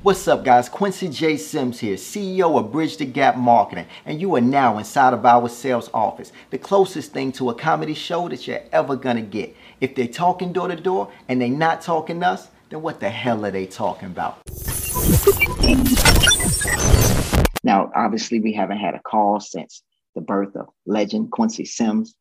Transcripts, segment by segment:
What's up, guys? Quincy J. Sims here, CEO of Bridge the Gap Marketing, and you are now inside of our sales office, the closest thing to a comedy show that you're ever gonna get. If they're talking door to door and they're not talking us, then what the hell are they talking about? Now, obviously, we haven't had a call since the birth of legend Quincy Sims.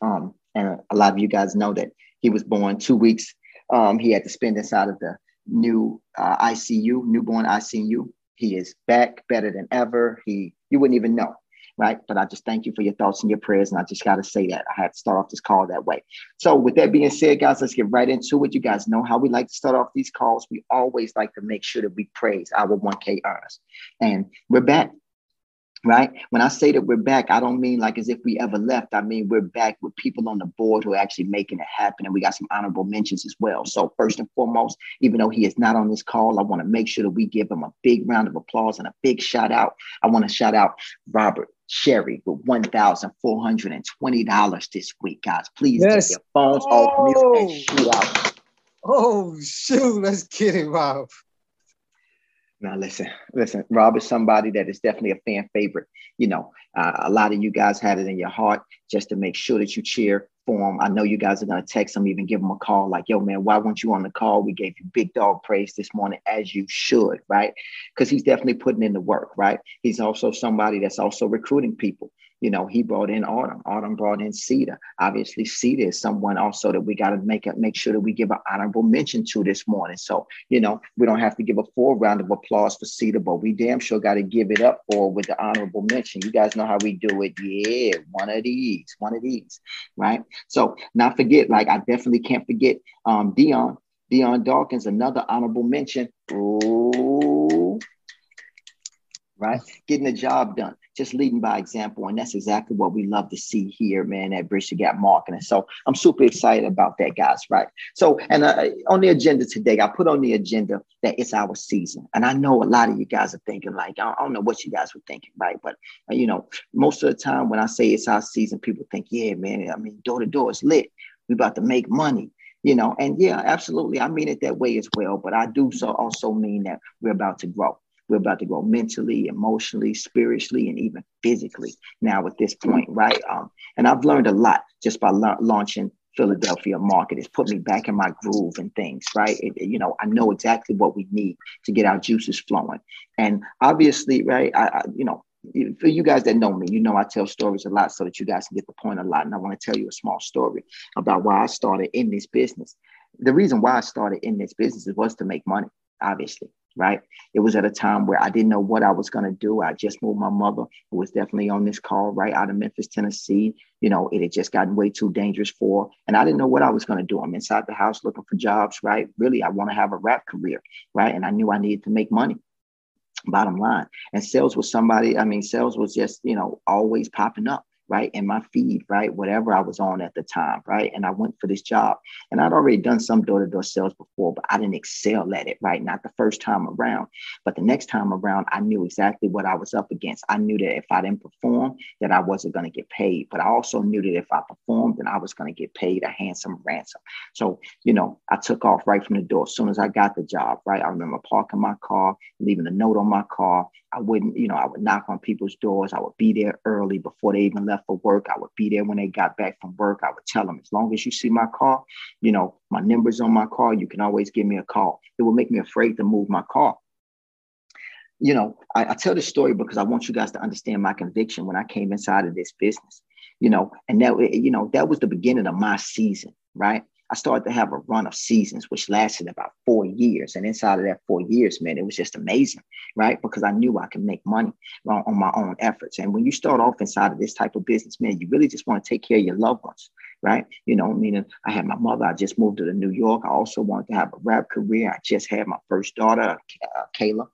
Um, and a lot of you guys know that he was born two weeks. Um, he had to spend inside of the new uh, ICU, newborn ICU. He is back better than ever. He, you wouldn't even know, right? But I just thank you for your thoughts and your prayers. And I just got to say that I had to start off this call that way. So, with that being said, guys, let's get right into it. You guys know how we like to start off these calls. We always like to make sure that we praise our 1K earners. And we're back right? When I say that we're back, I don't mean like as if we ever left. I mean we're back with people on the board who are actually making it happen, and we got some honorable mentions as well. So first and foremost, even though he is not on this call, I want to make sure that we give him a big round of applause and a big shout out. I want to shout out Robert Sherry with one thousand four hundred and twenty dollars this week, guys. Please yes. get your phones oh. off mute and oh. shoot out. Oh shoot, let's get it, Rob. Now listen, listen. Rob is somebody that is definitely a fan favorite. You know, uh, a lot of you guys had it in your heart just to make sure that you cheer for him. I know you guys are gonna text him, even give him a call. Like, yo, man, why weren't you on the call? We gave you big dog praise this morning, as you should, right? Because he's definitely putting in the work, right? He's also somebody that's also recruiting people. You know, he brought in Autumn. Autumn brought in Cedar. Obviously, Cedar is someone also that we got to make it, make sure that we give an honorable mention to this morning. So, you know, we don't have to give a full round of applause for Cedar, but we damn sure got to give it up for with the honorable mention. You guys know how we do it. Yeah, one of these, one of these, right? So, not forget, like I definitely can't forget um Dion. Dion Dawkins, another honorable mention. Ooh, right? Getting the job done just leading by example. And that's exactly what we love to see here, man, at Bridge the Gap Marketing. So I'm super excited about that, guys, right? So, and uh, on the agenda today, I put on the agenda that it's our season. And I know a lot of you guys are thinking, like, I don't know what you guys were thinking, right? But, uh, you know, most of the time when I say it's our season, people think, yeah, man, I mean, door to door is lit. We about to make money you know and yeah absolutely i mean it that way as well but i do so also mean that we're about to grow we're about to grow mentally, emotionally, spiritually, and even physically now at this point, right? Um, and I've learned a lot just by la- launching Philadelphia market. It's put me back in my groove and things, right? It, you know, I know exactly what we need to get our juices flowing. And obviously, right, I, I you know, for you guys that know me, you know I tell stories a lot so that you guys can get the point a lot. And I want to tell you a small story about why I started in this business. The reason why I started in this business was to make money, obviously right? It was at a time where I didn't know what I was going to do. I just moved my mother, who was definitely on this call right out of Memphis, Tennessee. You know, it had just gotten way too dangerous for, and I didn't know what I was going to do. I'm inside the house looking for jobs, right? Really, I want to have a rap career, right? And I knew I needed to make money bottom line. And sales was somebody, I mean, sales was just, you know, always popping up right, in my feed, right, whatever I was on at the time, right. And I went for this job. And I'd already done some door to door sales before, but I didn't excel at it, right? Not the first time around. But the next time around, I knew exactly what I was up against. I knew that if I didn't perform, that I wasn't going to get paid. But I also knew that if I performed, then I was going to get paid a handsome ransom. So, you know, I took off right from the door as soon as I got the job, right? I remember parking my car, leaving a note on my car. I wouldn't, you know, I would knock on people's doors. I would be there early before they even left for work. I would be there when they got back from work. I would tell them, as long as you see my car, you know, my number's on my car, you can always give me a call. It would make me afraid to move my car. You know, I, I tell this story because I want you guys to understand my conviction when I came inside of this business, you know, and that, you know, that was the beginning of my season, right? I started to have a run of seasons, which lasted about four years. And inside of that four years, man, it was just amazing, right? Because I knew I could make money on, on my own efforts. And when you start off inside of this type of business, man, you really just want to take care of your loved ones, right? You know, meaning I had my mother, I just moved to New York. I also wanted to have a rap career. I just had my first daughter, uh, Kayla.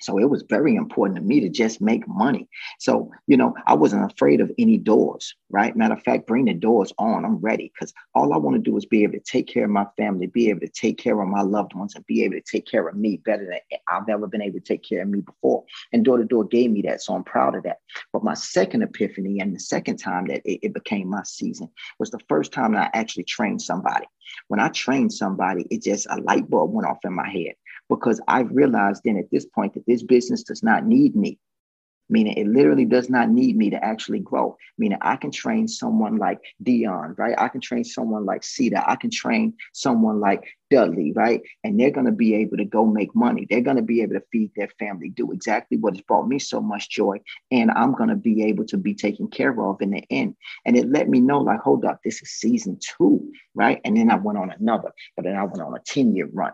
So it was very important to me to just make money. So, you know, I wasn't afraid of any doors, right? Matter of fact, bring the doors on. I'm ready because all I want to do is be able to take care of my family, be able to take care of my loved ones, and be able to take care of me better than I've ever been able to take care of me before. And door to door gave me that. So I'm proud of that. But my second epiphany and the second time that it, it became my season was the first time that I actually trained somebody. When I trained somebody, it just a light bulb went off in my head because I've realized then at this point that this business does not need me. Meaning it literally does not need me to actually grow. Meaning I can train someone like Dion, right? I can train someone like Sita. I can train someone like Dudley, right? And they're going to be able to go make money. They're going to be able to feed their family, do exactly what has brought me so much joy. And I'm going to be able to be taken care of in the end. And it let me know, like, hold up, this is season two, right? And then I went on another, but then I went on a 10 year run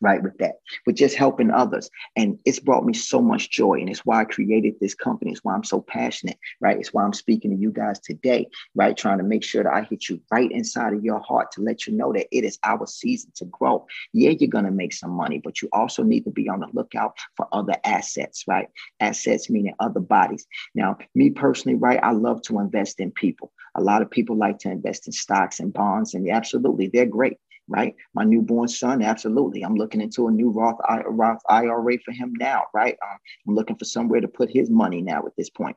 right with that but just helping others. And it's brought me so much joy and it's why i created this company. It's why i'm so passionate right? It's why i'm speaking to you guys today right? Trying to make sure that i hit you right inside of your heart to let you know that it is our season to grow. Yeah you're going to make some money but you also need to be on the lookout for other assets right? Assets meaning other bodies. Now me personally right i love to invest in people. A lot of people like to invest in stocks and bonds and absolutely they're great right? My newborn son, absolutely. I'm looking into a new Roth, Roth IRA for him now, right? Um, I'm looking for somewhere to put his money now at this point.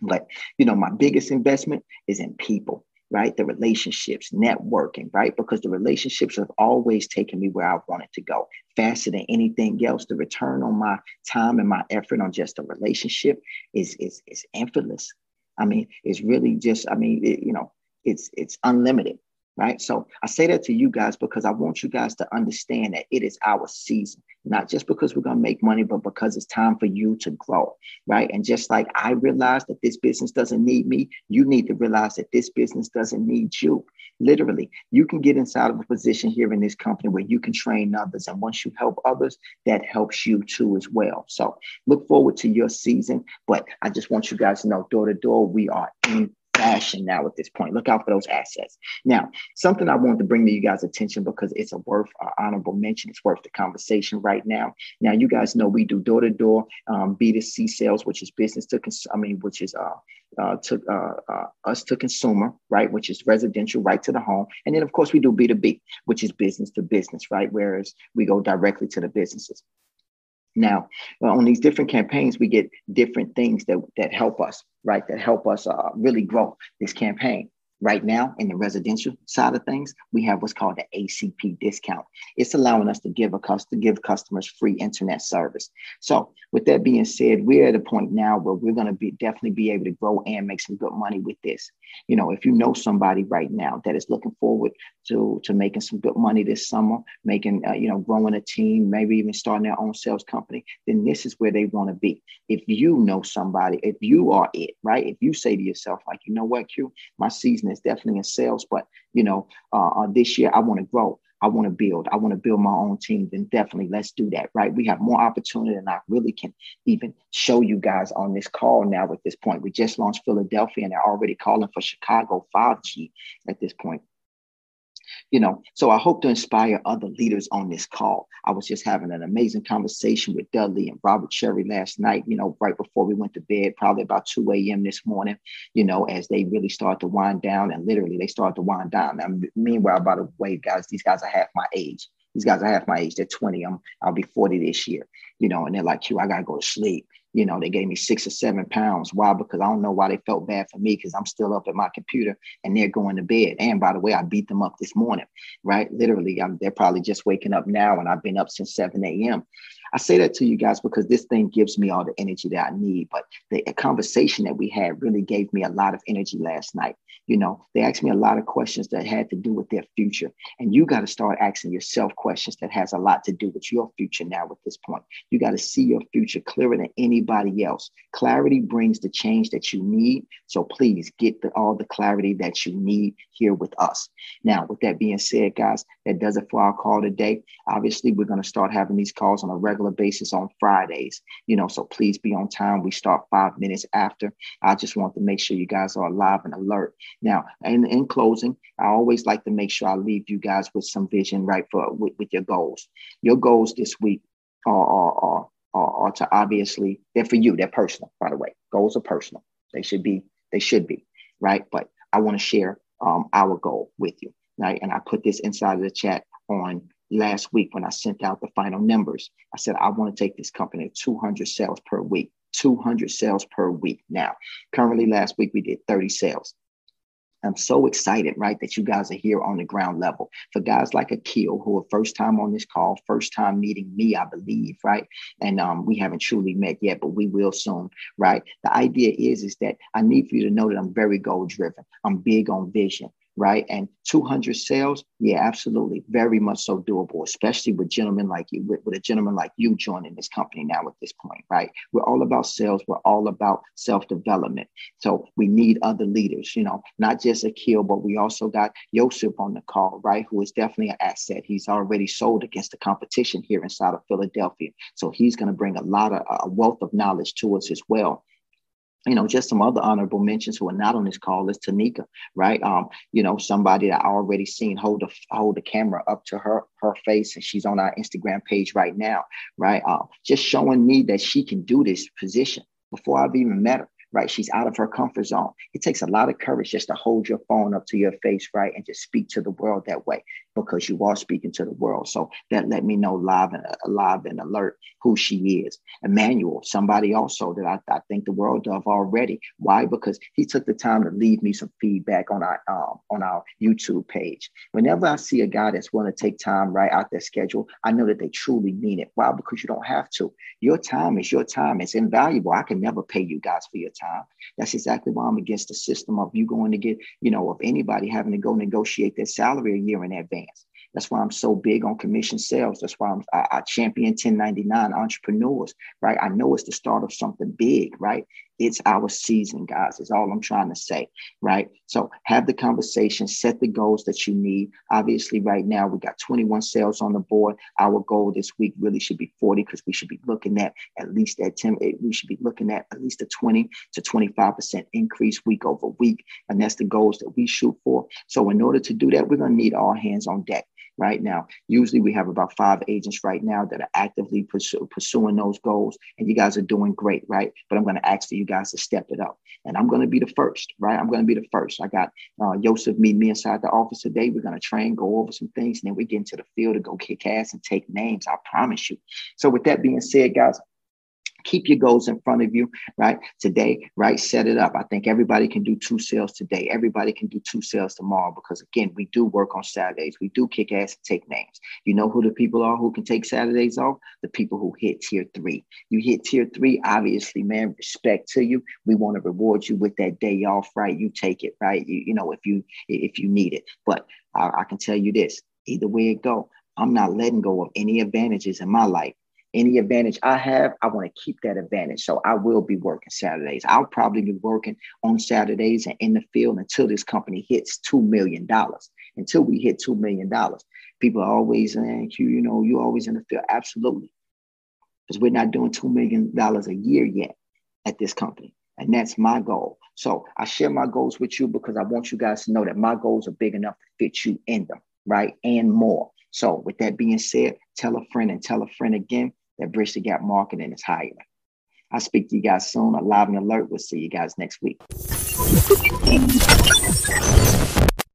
But, you know, my biggest investment is in people, right? The relationships, networking, right? Because the relationships have always taken me where I wanted to go faster than anything else. The return on my time and my effort on just a relationship is, is, is effortless. I mean, it's really just, I mean, it, you know, it's, it's unlimited right? So I say that to you guys because I want you guys to understand that it is our season, not just because we're going to make money, but because it's time for you to grow, right? And just like I realized that this business doesn't need me, you need to realize that this business doesn't need you. Literally, you can get inside of a position here in this company where you can train others. And once you help others, that helps you too as well. So look forward to your season. But I just want you guys to know door to door, we are in fashion now at this point. Look out for those assets. Now, something I want to bring to you guys' attention because it's a worth uh, honorable mention. It's worth the conversation right now. Now, you guys know we do door to door B2C sales, which is business to, cons- I mean, which is uh, uh, to uh, uh, us to consumer, right? Which is residential, right to the home. And then, of course, we do B2B, which is business to business, right? Whereas we go directly to the businesses. Now, on these different campaigns, we get different things that, that help us, right? That help us uh, really grow this campaign. Right now, in the residential side of things, we have what's called the ACP discount. It's allowing us to give a to give customers free internet service. So, with that being said, we're at a point now where we're going to be definitely be able to grow and make some good money with this. You know, if you know somebody right now that is looking forward to to making some good money this summer, making uh, you know growing a team, maybe even starting their own sales company, then this is where they want to be. If you know somebody, if you are it, right? If you say to yourself like, you know what, Q, my season is definitely in sales, but you know, uh, uh this year I want to grow. I want to build. I want to build my own team. Then definitely let's do that, right? We have more opportunity than I really can even show you guys on this call now at this point. We just launched Philadelphia and they're already calling for Chicago 5G at this point you know, so I hope to inspire other leaders on this call. I was just having an amazing conversation with Dudley and Robert Cherry last night, you know, right before we went to bed, probably about 2 a.m. this morning, you know, as they really start to wind down and literally they start to wind down. Now, meanwhile, by the way, guys, these guys are half my age. These guys are half my age. They're 20. I'm, I'll be 40 this year, you know, and they're like, you i got to go to sleep you know, they gave me six or seven pounds. Why? Because I don't know why they felt bad for me because I'm still up at my computer and they're going to bed. And by the way, I beat them up this morning, right? Literally, I'm, they're probably just waking up now and I've been up since 7 a.m. I say that to you guys because this thing gives me all the energy that I need. But the conversation that we had really gave me a lot of energy last night. You know, they asked me a lot of questions that had to do with their future. And you got to start asking yourself questions that has a lot to do with your future now at this point. You got to see your future clearer than anybody else. Clarity brings the change that you need. So please get the, all the clarity that you need here with us. Now, with that being said, guys, that does it for our call today. Obviously, we're going to start having these calls on a regular basis on Fridays, you know, so please be on time. We start five minutes after. I just want to make sure you guys are alive and alert. Now, in, in closing, I always like to make sure I leave you guys with some vision, right, for with, with your goals. Your goals this week are, are, are are, are to obviously they're for you. They're personal, by the way. Goals are personal. They should be. They should be right. But I want to share um, our goal with you, right? And I put this inside of the chat on last week when I sent out the final numbers. I said I want to take this company to 200 sales per week. 200 sales per week. Now, currently, last week we did 30 sales. I'm so excited, right, that you guys are here on the ground level. For guys like Akil, who are first time on this call, first time meeting me, I believe, right? And um, we haven't truly met yet, but we will soon, right? The idea is, is that I need for you to know that I'm very goal driven. I'm big on vision right? And 200 sales, yeah, absolutely, very much so doable, especially with gentlemen like you, with, with a gentleman like you joining this company now at this point, right? We're all about sales. We're all about self development. So we need other leaders, you know, not just Akil, but we also got Yosef on the call, right? Who is definitely an asset. He's already sold against the competition here inside of Philadelphia. So he's going to bring a lot of a wealth of knowledge to us as well you know, just some other honorable mentions who are not on this call is Tanika, right? Um, you know, somebody that I already seen hold the hold the camera up to her her face, and she's on our Instagram page right now, right? Um, just showing me that she can do this position before I've even met her right? She's out of her comfort zone. It takes a lot of courage just to hold your phone up to your face, right? And just speak to the world that way because you are speaking to the world. So that let me know live and alive and alert who she is. Emmanuel, somebody also that I, I think the world of already. Why? Because he took the time to leave me some feedback on our um, on our YouTube page. Whenever I see a guy that's willing to take time right out their schedule, I know that they truly mean it. Why? Because you don't have to. Your time is your time. It's invaluable. I can never pay you guys for your time. That's exactly why I'm against the system of you going to get, you know, of anybody having to go negotiate their salary a year in advance. That's why I'm so big on commission sales. That's why I'm, I, I champion 1099 entrepreneurs, right? I know it's the start of something big, right? It's our season, guys, is all I'm trying to say, right? So have the conversation, set the goals that you need. Obviously, right now, we got 21 sales on the board. Our goal this week really should be 40 because we should be looking at at least at 10, eh, we should be looking at at least a 20 to 25% increase week over week. And that's the goals that we shoot for. So in order to do that, we're going to need all hands on deck right now. Usually we have about five agents right now that are actively pursue, pursuing those goals, and you guys are doing great, right? But I'm going to ask for you guys to step it up. And I'm going to be the first, right? I'm going to be the first. I got uh, Yosef meet me inside the office today. We're going to train, go over some things, and then we get into the field to go kick ass and take names. I promise you. So with that being said, guys, keep your goals in front of you, right? Today, right? Set it up. I think everybody can do two sales today. Everybody can do two sales tomorrow because, again, we do work on Saturdays. We do kick ass and take names. You know who the people are who can take Saturdays off? The people who hit tier three. You hit tier three, obviously, man, respect to you. We want to reward you with that day off, right? You take it, right? You, you know, if you if you need it. But I, I can tell you this either way it go, I'm not letting go of any advantages in my life any advantage I have, I want to keep that advantage. So I will be working Saturdays. I'll probably be working on Saturdays and in the field until this company hits $2 million. Until we hit $2 million. People are always saying, you, you know, you're always in the field. Absolutely. Because we're not doing $2 million a year yet at this company. And that's my goal. So I share my goals with you because I want you guys to know that my goals are big enough to fit you in them, right? And more. So with that being said, tell a friend and tell a friend again that Bridge the Gap marketing is higher. I'll speak to you guys soon. Alive and alert. We'll see you guys next week.